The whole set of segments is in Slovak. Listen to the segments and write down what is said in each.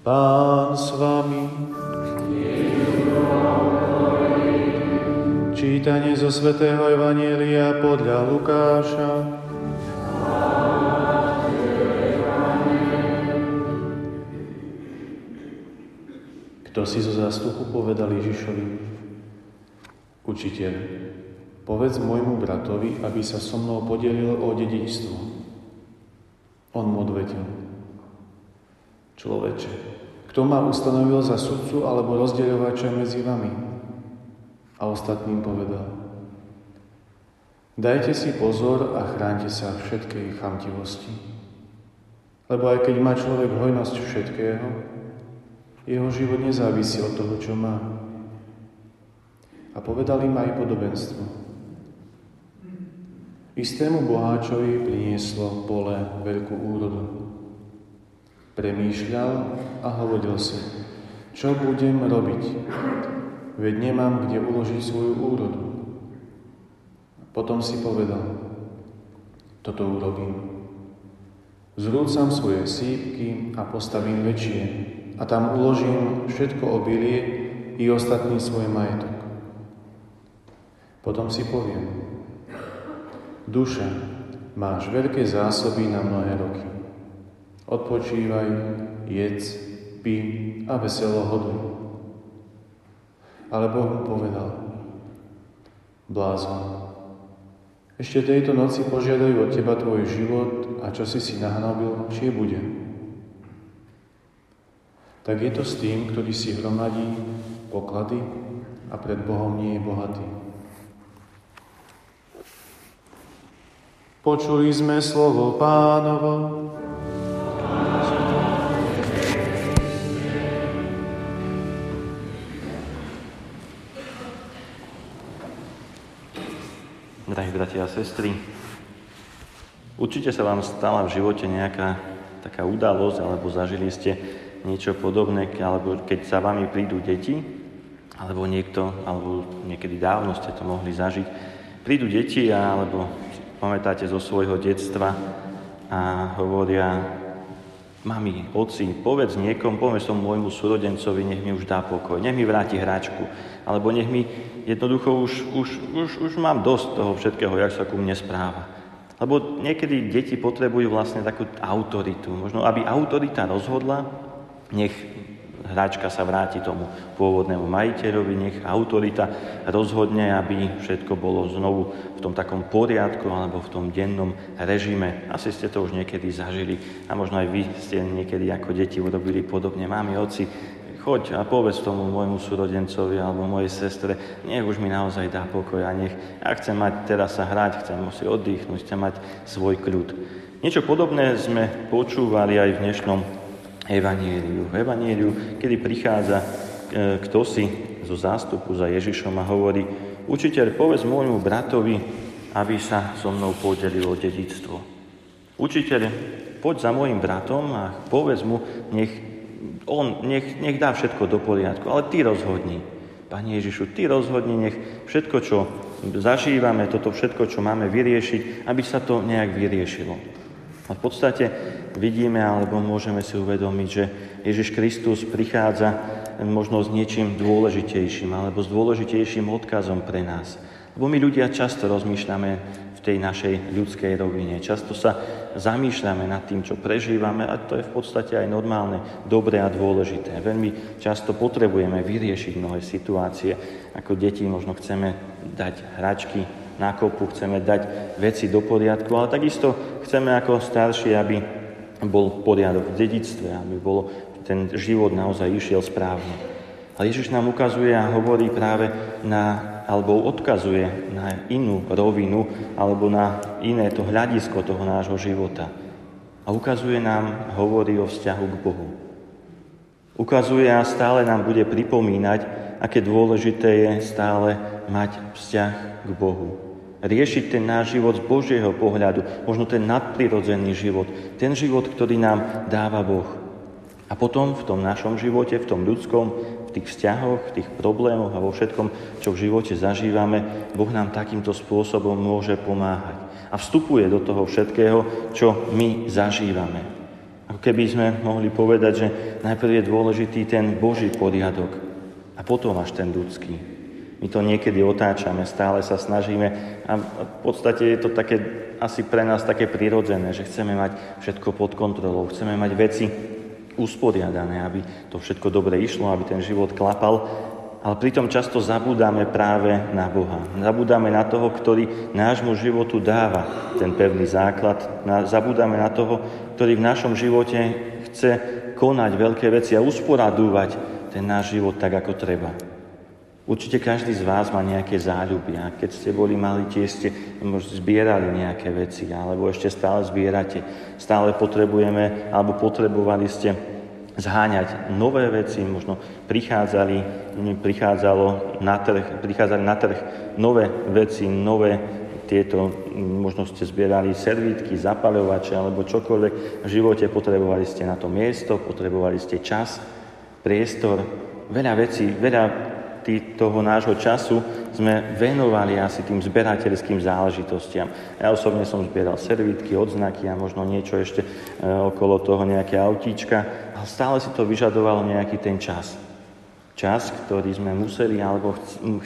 Pán s vami. Čítanie zo svätého Evanielia podľa Lukáša. Kto si zo zástupu povedal Ježišovi? Učiteľ, povedz môjmu bratovi, aby sa so mnou podelil o dedičstvo. On mu odvetil. Človeče, kto ma ustanovil za sudcu alebo rozdeľovača medzi vami? A ostatným povedal. Dajte si pozor a chránte sa všetkej chamtivosti. Lebo aj keď má človek hojnosť všetkého, jeho život nezávisí od toho, čo má. A povedal im aj podobenstvo. Istému boháčovi prinieslo pole veľkú úrodu. Premýšľal a hovoril si, čo budem robiť, veď nemám kde uložiť svoju úrodu. Potom si povedal, toto urobím. Zrúcam svoje sípky a postavím väčšie, a tam uložím všetko obilie i ostatný svoj majetok. Potom si poviem, duša, máš veľké zásoby na mnohé roky. Odpočívaj, jedz, pí a veselo hoduj. Ale Boh mu povedal, blázon, ešte tejto noci požiadajú od teba tvoj život a čo si si nahnobil, či je bude tak je to s tým, ktorý si hromadí poklady a pred Bohom nie je bohatý. Počuli sme slovo pánovo. Drahí bratia a sestry, určite sa vám stala v živote nejaká taká udalosť, alebo zažili ste niečo podobné, alebo keď sa vami prídu deti, alebo niekto, alebo niekedy dávno ste to mohli zažiť, prídu deti, alebo pamätáte zo svojho detstva a hovoria, mami, oci, povedz niekom, povedz som môjmu súrodencovi, nech mi už dá pokoj, nech mi vráti hráčku, alebo nech mi jednoducho už, už, už, už mám dosť toho všetkého, jak sa ku mne správa. Lebo niekedy deti potrebujú vlastne takú autoritu. Možno, aby autorita rozhodla, nech hráčka sa vráti tomu pôvodnému majiteľovi, nech autorita rozhodne, aby všetko bolo znovu v tom takom poriadku alebo v tom dennom režime. Asi ste to už niekedy zažili a možno aj vy ste niekedy ako deti urobili podobne. Mami, oci, choď a povedz tomu môjmu súrodencovi alebo mojej sestre, nech už mi naozaj dá pokoj a nech, ja chcem mať teraz sa hrať, chcem si oddychnúť, chcem mať svoj kľud. Niečo podobné sme počúvali aj v dnešnom Evanieliu. Evanieliu, kedy prichádza e, kto si zo zástupu za Ježišom a hovorí, učiteľ, povedz môjmu bratovi, aby sa so mnou podelil o dedictvo. Učiteľ, poď za môjim bratom a povedz mu, nech, on, nech, nech dá všetko do poriadku, ale ty rozhodni. Pane Ježišu, ty rozhodni, nech všetko, čo zažívame, toto všetko, čo máme vyriešiť, aby sa to nejak vyriešilo. A v podstate vidíme alebo môžeme si uvedomiť, že Ježiš Kristus prichádza možno s niečím dôležitejším alebo s dôležitejším odkazom pre nás. Lebo my ľudia často rozmýšľame v tej našej ľudskej rovine. Často sa zamýšľame nad tým, čo prežívame a to je v podstate aj normálne, dobré a dôležité. Veľmi často potrebujeme vyriešiť mnohé situácie. Ako deti možno chceme dať hračky na kopu, chceme dať veci do poriadku, ale takisto chceme ako starší, aby bol poriadok v dedictve, aby bol ten život naozaj išiel správne. Ale Ježiš nám ukazuje a hovorí práve na, alebo odkazuje na inú rovinu, alebo na iné to hľadisko toho nášho života. A ukazuje nám, hovorí o vzťahu k Bohu. Ukazuje a stále nám bude pripomínať, aké dôležité je stále mať vzťah k Bohu riešiť ten náš život z Božieho pohľadu, možno ten nadprirodzený život, ten život, ktorý nám dáva Boh. A potom v tom našom živote, v tom ľudskom, v tých vzťahoch, v tých problémoch a vo všetkom, čo v živote zažívame, Boh nám takýmto spôsobom môže pomáhať. A vstupuje do toho všetkého, čo my zažívame. Ako keby sme mohli povedať, že najprv je dôležitý ten Boží poriadok a potom až ten ľudský. My to niekedy otáčame, stále sa snažíme a v podstate je to také, asi pre nás také prirodzené, že chceme mať všetko pod kontrolou, chceme mať veci usporiadané, aby to všetko dobre išlo, aby ten život klapal, ale pritom často zabúdame práve na Boha. Zabúdame na toho, ktorý nášmu životu dáva ten pevný základ. Zabúdame na toho, ktorý v našom živote chce konať veľké veci a usporadúvať ten náš život tak, ako treba. Určite každý z vás má nejaké záľuby a keď ste boli mali, tiež ste možno zbierali nejaké veci alebo ešte stále zbierate. Stále potrebujeme alebo potrebovali ste zháňať nové veci, možno prichádzali, prichádzalo na trh, prichádzali na trh nové veci, nové tieto, možno ste zbierali servítky, zapaľovače alebo čokoľvek. V živote potrebovali ste na to miesto, potrebovali ste čas, priestor, veľa vecí, veľa tý, toho nášho času sme venovali asi tým zberateľským záležitostiam. Ja osobne som zbieral servítky, odznaky a možno niečo ešte e, okolo toho, nejaké autíčka ale stále si to vyžadovalo nejaký ten čas. Čas, ktorý sme museli alebo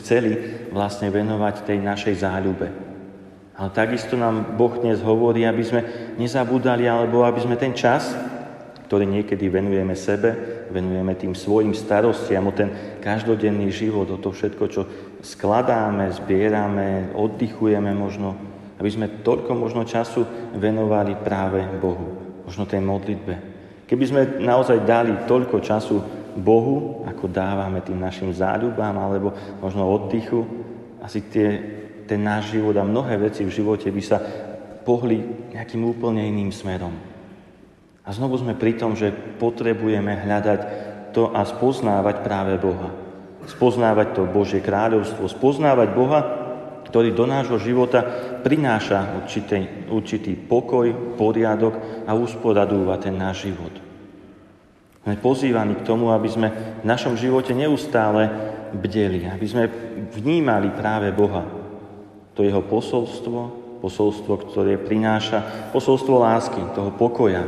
chceli vlastne venovať tej našej záľube. Ale takisto nám Boh dnes hovorí, aby sme nezabúdali, alebo aby sme ten čas, ktorý niekedy venujeme sebe, venujeme tým svojim starostiam o ten každodenný život, o to všetko, čo skladáme, zbierame, oddychujeme možno, aby sme toľko možno času venovali práve Bohu, možno tej modlitbe, Keby sme naozaj dali toľko času Bohu, ako dávame tým našim záľubám alebo možno oddychu, asi tie, ten náš život a mnohé veci v živote by sa pohli nejakým úplne iným smerom. A znovu sme pri tom, že potrebujeme hľadať to a spoznávať práve Boha. Spoznávať to Božie kráľovstvo, spoznávať Boha, ktorý do nášho života prináša určitý, určitý pokoj, poriadok a usporadúva ten náš život. Sme pozývaní k tomu, aby sme v našom živote neustále bdeli, aby sme vnímali práve Boha. To jeho posolstvo, posolstvo, ktoré prináša, posolstvo lásky, toho pokoja.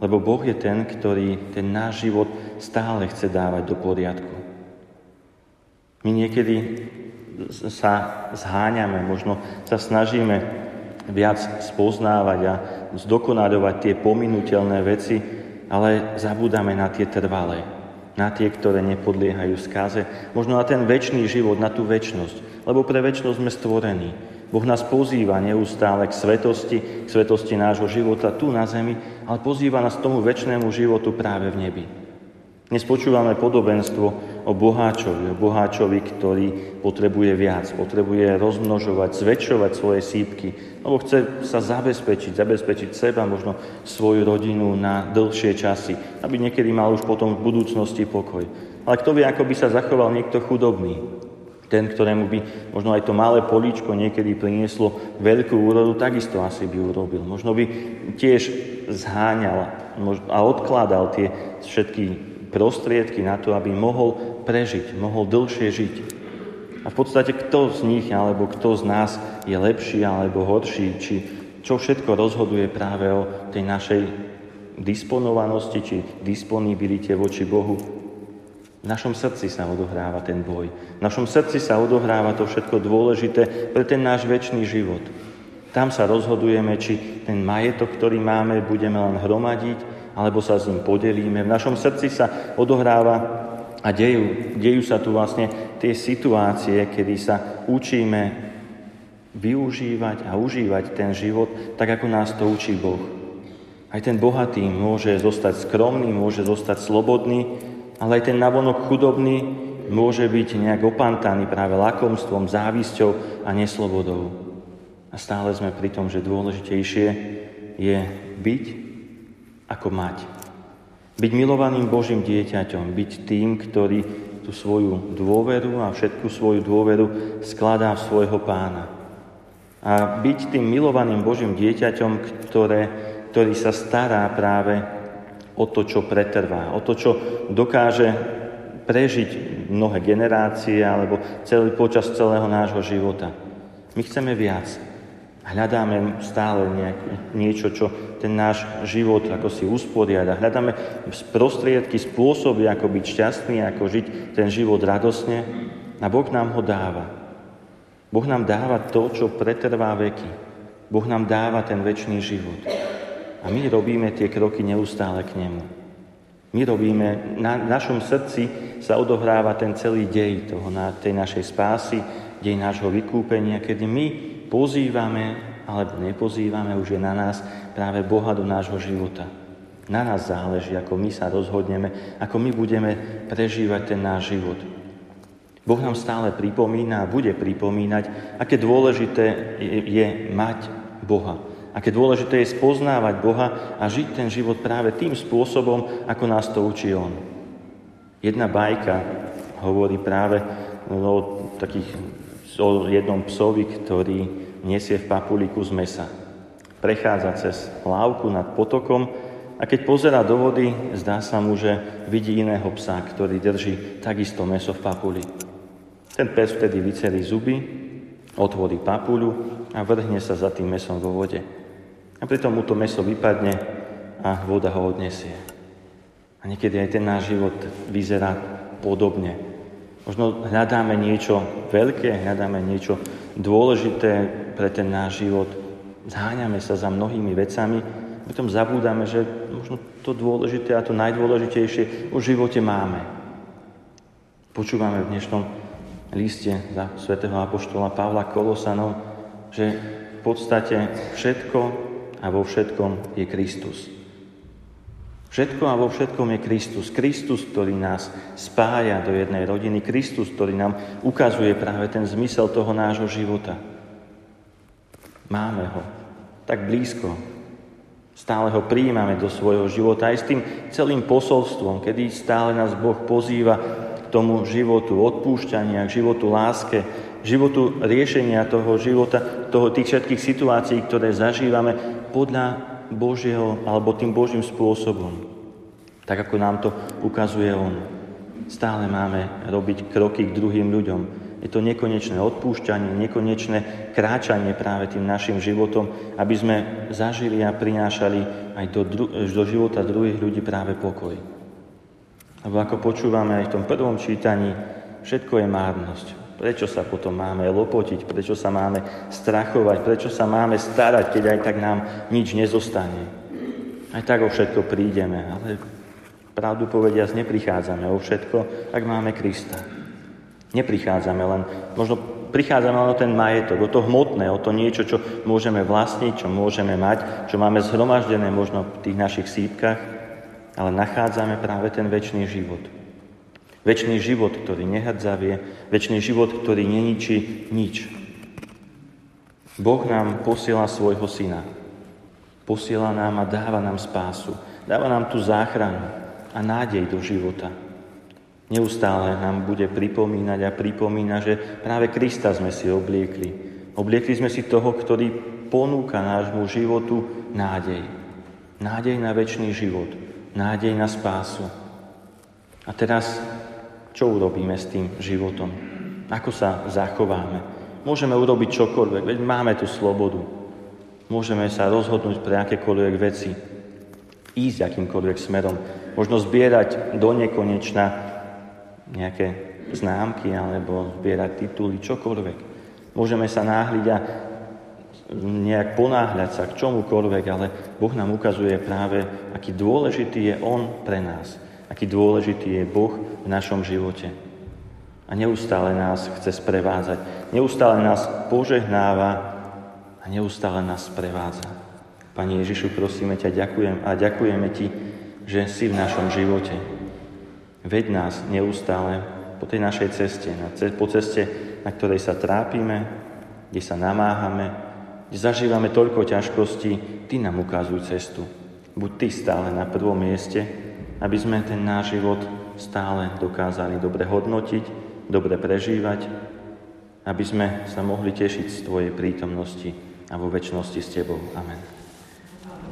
Lebo Boh je ten, ktorý ten náš život stále chce dávať do poriadku. My niekedy sa zháňame, možno sa snažíme viac spoznávať a zdokonalovať tie pominutelné veci, ale zabúdame na tie trvalé, na tie, ktoré nepodliehajú skaze, možno na ten väčší život, na tú väčnosť, lebo pre väčnosť sme stvorení. Boh nás pozýva neustále k svetosti, k svetosti nášho života tu na zemi, ale pozýva nás k tomu väčšnému životu práve v nebi. Dnes počúvame podobenstvo o boháčovi, o boháčovi, ktorý potrebuje viac, potrebuje rozmnožovať, zväčšovať svoje sípky, lebo chce sa zabezpečiť, zabezpečiť seba, možno svoju rodinu na dlhšie časy, aby niekedy mal už potom v budúcnosti pokoj. Ale kto vie, ako by sa zachoval niekto chudobný, ten, ktorému by možno aj to malé políčko niekedy prinieslo veľkú úrodu, takisto asi by urobil. Možno by tiež zháňal a odkladal tie všetky prostriedky na to, aby mohol prežiť, mohol dlhšie žiť. A v podstate kto z nich alebo kto z nás je lepší alebo horší, či čo všetko rozhoduje práve o tej našej disponovanosti či disponibilite voči Bohu. V našom srdci sa odohráva ten boj. V našom srdci sa odohráva to všetko dôležité pre ten náš väčší život. Tam sa rozhodujeme, či ten majetok, ktorý máme, budeme len hromadiť, alebo sa s ním podelíme. V našom srdci sa odohráva a dejú, dejú sa tu vlastne tie situácie, kedy sa učíme využívať a užívať ten život tak, ako nás to učí Boh. Aj ten bohatý môže zostať skromný, môže zostať slobodný, ale aj ten navonok chudobný môže byť nejak opantaný práve lakomstvom, závisťou a neslobodou. A stále sme pri tom, že dôležitejšie je byť ako mať. Byť milovaným Božím dieťaťom, byť tým, ktorý tú svoju dôveru a všetku svoju dôveru skladá v svojho pána. A byť tým milovaným Božím dieťaťom, ktoré, ktorý sa stará práve o to, čo pretrvá, o to, čo dokáže prežiť mnohé generácie alebo celý počas celého nášho života. My chceme viac. Hľadáme stále nejak, niečo, čo ten náš život ako si usporiada. Hľadáme prostriedky, spôsoby, ako byť šťastný, ako žiť ten život radosne. A Boh nám ho dáva. Boh nám dáva to, čo pretrvá veky. Boh nám dáva ten väčší život. A my robíme tie kroky neustále k nemu. My robíme, na našom srdci sa odohráva ten celý dej toho, tej našej spásy, dej nášho vykúpenia, kedy my pozývame alebo nepozývame, už je na nás práve Boha do nášho života. Na nás záleží, ako my sa rozhodneme, ako my budeme prežívať ten náš život. Boh nám stále pripomína a bude pripomínať, aké dôležité je, mať Boha. Aké dôležité je spoznávať Boha a žiť ten život práve tým spôsobom, ako nás to učí On. Jedna bajka hovorí práve o, takých, o jednom psovi, ktorý nesie v papulíku z mesa. Prechádza cez lávku nad potokom a keď pozera do vody, zdá sa mu, že vidí iného psa, ktorý drží takisto meso v papuli. Ten pes vtedy vycelí zuby, otvorí papuľu a vrhne sa za tým mesom vo vode. A pritom mu to meso vypadne a voda ho odnesie. A niekedy aj ten náš život vyzerá podobne. Možno hľadáme niečo veľké, hľadáme niečo dôležité pre ten náš život. Zháňame sa za mnohými vecami, potom zabúdame, že možno to dôležité a to najdôležitejšie v živote máme. Počúvame v dnešnom liste za svätého Apoštola Pavla Kolosanov, že v podstate všetko a vo všetkom je Kristus. Všetko a vo všetkom je Kristus. Kristus, ktorý nás spája do jednej rodiny. Kristus, ktorý nám ukazuje práve ten zmysel toho nášho života. Máme ho tak blízko. Stále ho prijímame do svojho života aj s tým celým posolstvom, kedy stále nás Boh pozýva k tomu životu odpúšťania, k životu láske, životu riešenia toho života, toho, tých všetkých situácií, ktoré zažívame podľa Božieho alebo tým Božím spôsobom. Tak ako nám to ukazuje On. Stále máme robiť kroky k druhým ľuďom. Je to nekonečné odpúšťanie, nekonečné kráčanie práve tým našim životom, aby sme zažili a prinášali aj do, do života druhých ľudí práve pokoj. Lebo ako počúvame aj v tom prvom čítaní, všetko je márnosť. Prečo sa potom máme lopotiť, prečo sa máme strachovať, prečo sa máme starať, keď aj tak nám nič nezostane. Aj tak o všetko prídeme, ale pravdu povediac neprichádzame o všetko, ak máme Krista. Neprichádzame len, možno prichádzame len o ten majetok, o to hmotné, o to niečo, čo môžeme vlastniť, čo môžeme mať, čo máme zhromaždené možno v tých našich sípkach, ale nachádzame práve ten väčší život. Večný život, ktorý nehrdzavie, večný život, ktorý neničí nič. Boh nám posiela svojho syna. Posiela nám a dáva nám spásu. Dáva nám tú záchranu a nádej do života. Neustále nám bude pripomínať a pripomína, že práve Krista sme si obliekli. Obliekli sme si toho, ktorý ponúka nášmu životu nádej. Nádej na väčší život. Nádej na spásu. A teraz čo urobíme s tým životom? Ako sa zachováme? Môžeme urobiť čokoľvek, veď máme tu slobodu. Môžeme sa rozhodnúť pre akékoľvek veci. Ísť akýmkoľvek smerom. Možno zbierať do nekonečna nejaké známky alebo zbierať tituly, čokoľvek. Môžeme sa náhliť a nejak ponáhľať sa k čomukoľvek, ale Boh nám ukazuje práve, aký dôležitý je On pre nás aký dôležitý je Boh v našom živote. A neustále nás chce sprevádzať. Neustále nás požehnáva a neustále nás sprevádza. Pani Ježišu, prosíme ťa, ďakujem a ďakujeme Ti, že si v našom živote. Veď nás neustále po tej našej ceste, po ceste, na ktorej sa trápime, kde sa namáhame, kde zažívame toľko ťažkostí, Ty nám ukazuj cestu. Buď Ty stále na prvom mieste aby sme ten náš život stále dokázali dobre hodnotiť, dobre prežívať, aby sme sa mohli tešiť z Tvojej prítomnosti a vo väčšnosti s Tebou. Amen.